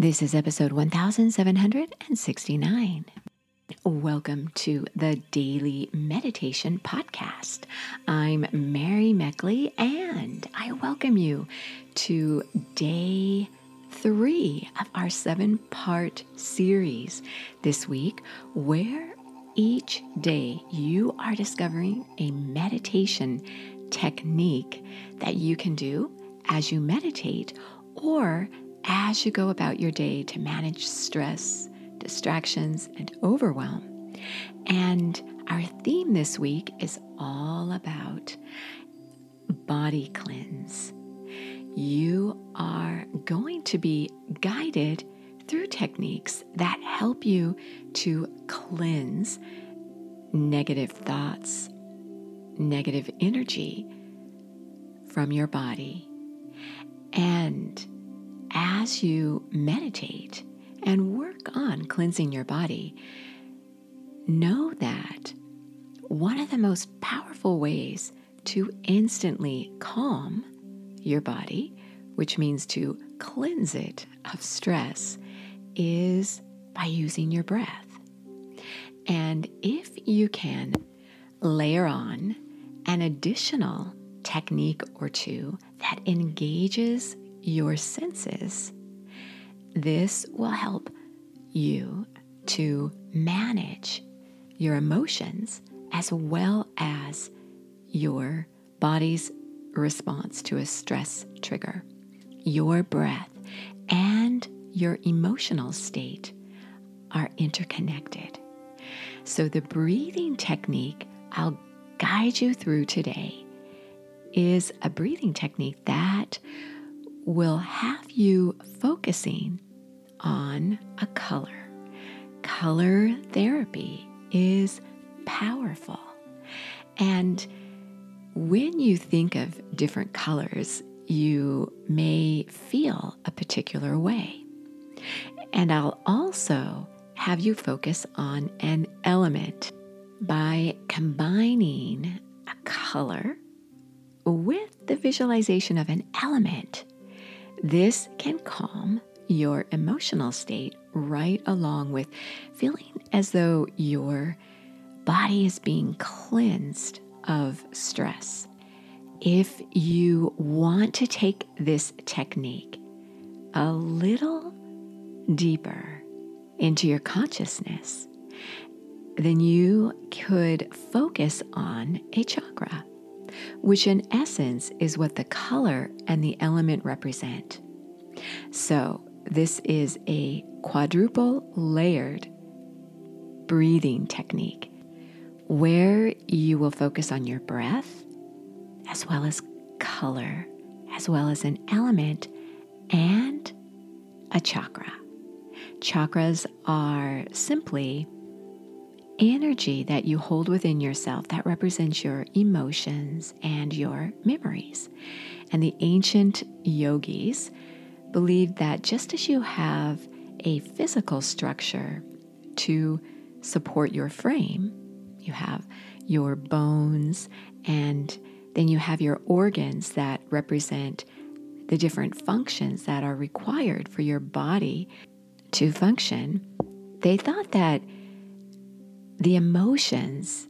This is episode 1769. Welcome to the Daily Meditation Podcast. I'm Mary Meckley, and I welcome you to day three of our seven part series this week, where each day you are discovering a meditation technique that you can do as you meditate or as you go about your day to manage stress, distractions, and overwhelm. And our theme this week is all about body cleanse. You are going to be guided through techniques that help you to cleanse negative thoughts, negative energy from your body. And as you meditate and work on cleansing your body, know that one of the most powerful ways to instantly calm your body, which means to cleanse it of stress, is by using your breath. And if you can layer on an additional technique or two that engages your senses. This will help you to manage your emotions as well as your body's response to a stress trigger. Your breath and your emotional state are interconnected. So, the breathing technique I'll guide you through today is a breathing technique that will have you focusing on a color. Color therapy is powerful. And when you think of different colors, you may feel a particular way. And I'll also have you focus on an element by combining a color with the visualization of an element this can calm your emotional state right along with feeling as though your body is being cleansed of stress. If you want to take this technique a little deeper into your consciousness, then you could focus on a chakra which in essence is what the color and the element represent. So, this is a quadruple layered breathing technique where you will focus on your breath as well as color, as well as an element and a chakra. Chakras are simply energy that you hold within yourself that represents your emotions and your memories. And the ancient yogis believed that just as you have a physical structure to support your frame, you have your bones, and then you have your organs that represent the different functions that are required for your body to function. They thought that the emotions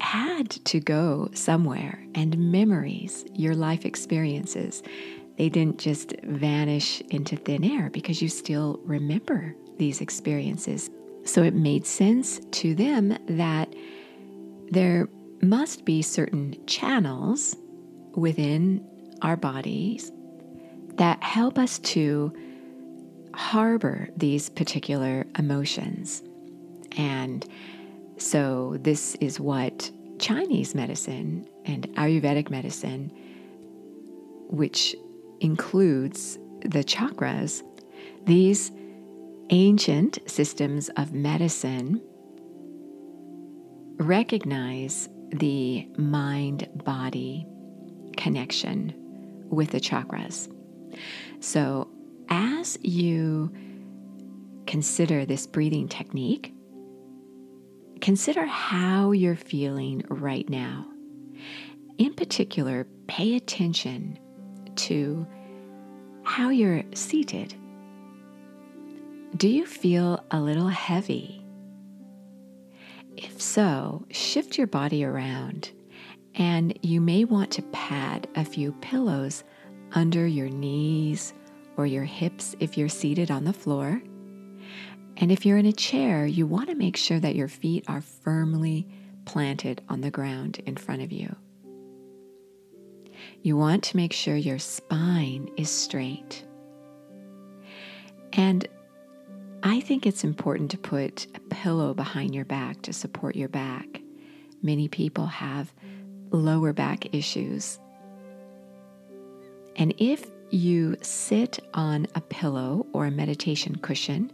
had to go somewhere, and memories, your life experiences, they didn't just vanish into thin air because you still remember these experiences. So it made sense to them that there must be certain channels within our bodies that help us to harbor these particular emotions. And so, this is what Chinese medicine and Ayurvedic medicine, which includes the chakras, these ancient systems of medicine recognize the mind body connection with the chakras. So, as you consider this breathing technique, Consider how you're feeling right now. In particular, pay attention to how you're seated. Do you feel a little heavy? If so, shift your body around and you may want to pad a few pillows under your knees or your hips if you're seated on the floor. And if you're in a chair, you want to make sure that your feet are firmly planted on the ground in front of you. You want to make sure your spine is straight. And I think it's important to put a pillow behind your back to support your back. Many people have lower back issues. And if you sit on a pillow or a meditation cushion,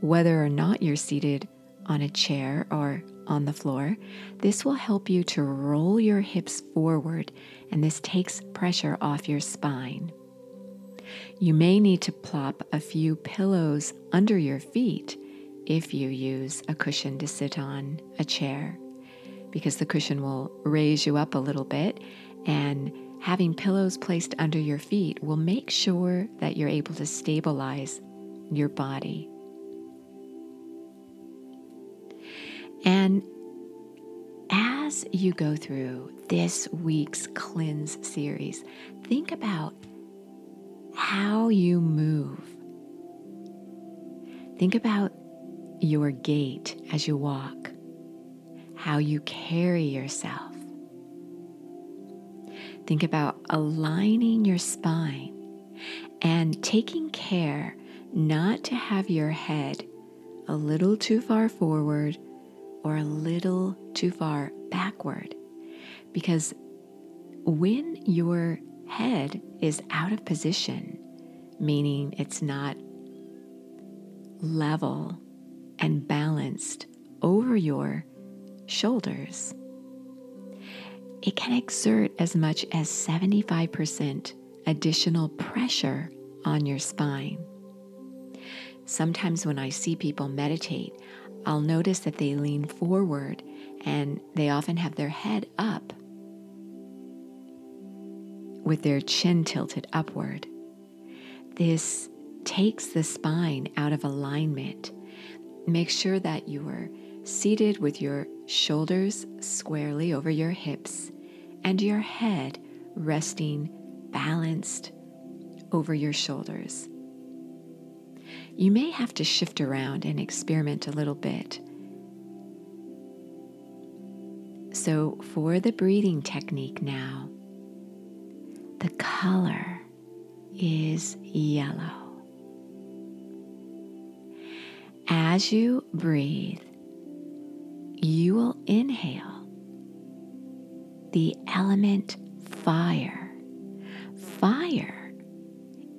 whether or not you're seated on a chair or on the floor, this will help you to roll your hips forward, and this takes pressure off your spine. You may need to plop a few pillows under your feet if you use a cushion to sit on a chair, because the cushion will raise you up a little bit, and having pillows placed under your feet will make sure that you're able to stabilize your body. And as you go through this week's cleanse series, think about how you move. Think about your gait as you walk, how you carry yourself. Think about aligning your spine and taking care not to have your head a little too far forward or a little too far backward. Because when your head is out of position, meaning it's not level and balanced over your shoulders, it can exert as much as 75% additional pressure on your spine. Sometimes when I see people meditate, I'll notice that they lean forward and they often have their head up with their chin tilted upward. This takes the spine out of alignment. Make sure that you are seated with your shoulders squarely over your hips and your head resting balanced over your shoulders. You may have to shift around and experiment a little bit. So, for the breathing technique now, the color is yellow. As you breathe, you will inhale the element fire. Fire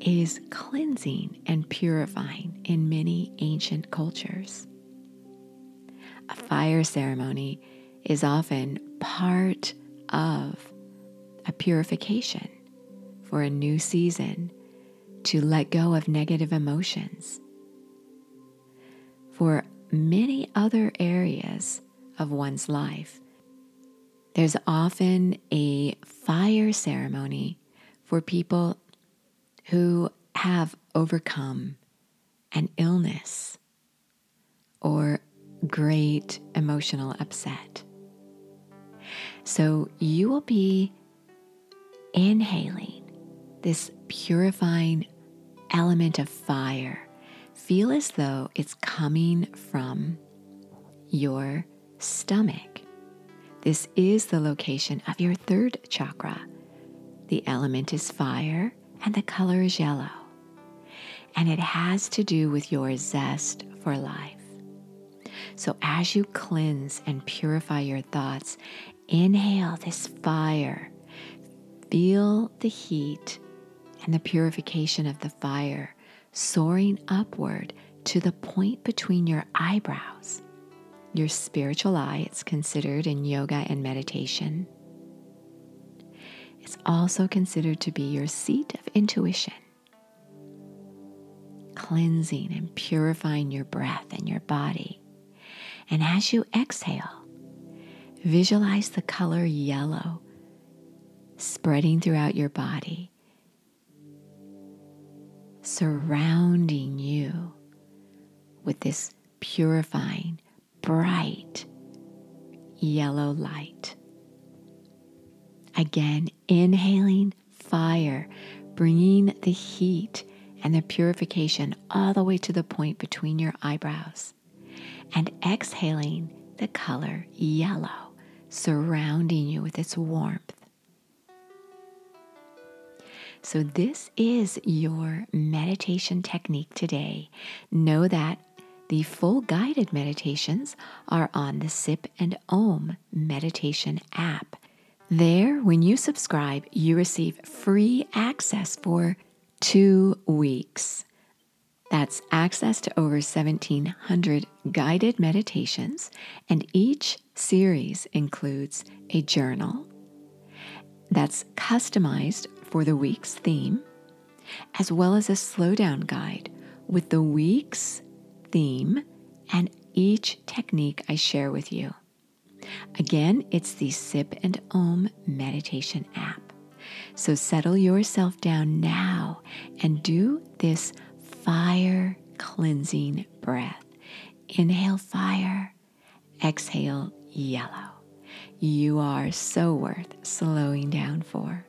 is cleansing and purifying in many ancient cultures. A fire ceremony is often part of a purification for a new season to let go of negative emotions. For many other areas of one's life, there's often a fire ceremony for people who have overcome an illness or great emotional upset. So you will be inhaling this purifying element of fire. Feel as though it's coming from your stomach. This is the location of your third chakra. The element is fire and the color is yellow. And it has to do with your zest for life. So, as you cleanse and purify your thoughts, inhale this fire. Feel the heat and the purification of the fire soaring upward to the point between your eyebrows. Your spiritual eye, it's considered in yoga and meditation. It's also considered to be your seat of intuition, cleansing and purifying your breath and your body. And as you exhale, visualize the color yellow spreading throughout your body surrounding you with this purifying, bright yellow light. Again, inhaling fire, bringing the heat and the purification all the way to the point between your eyebrows. And exhaling the color yellow, surrounding you with its warmth. So, this is your meditation technique today. Know that the full guided meditations are on the Sip and Om meditation app. There, when you subscribe, you receive free access for two weeks. That's access to over 1,700 guided meditations, and each series includes a journal that's customized for the week's theme, as well as a slowdown guide with the week's theme and each technique I share with you. Again, it's the Sip and Om meditation app. So settle yourself down now and do this fire cleansing breath. Inhale fire, exhale yellow. You are so worth slowing down for.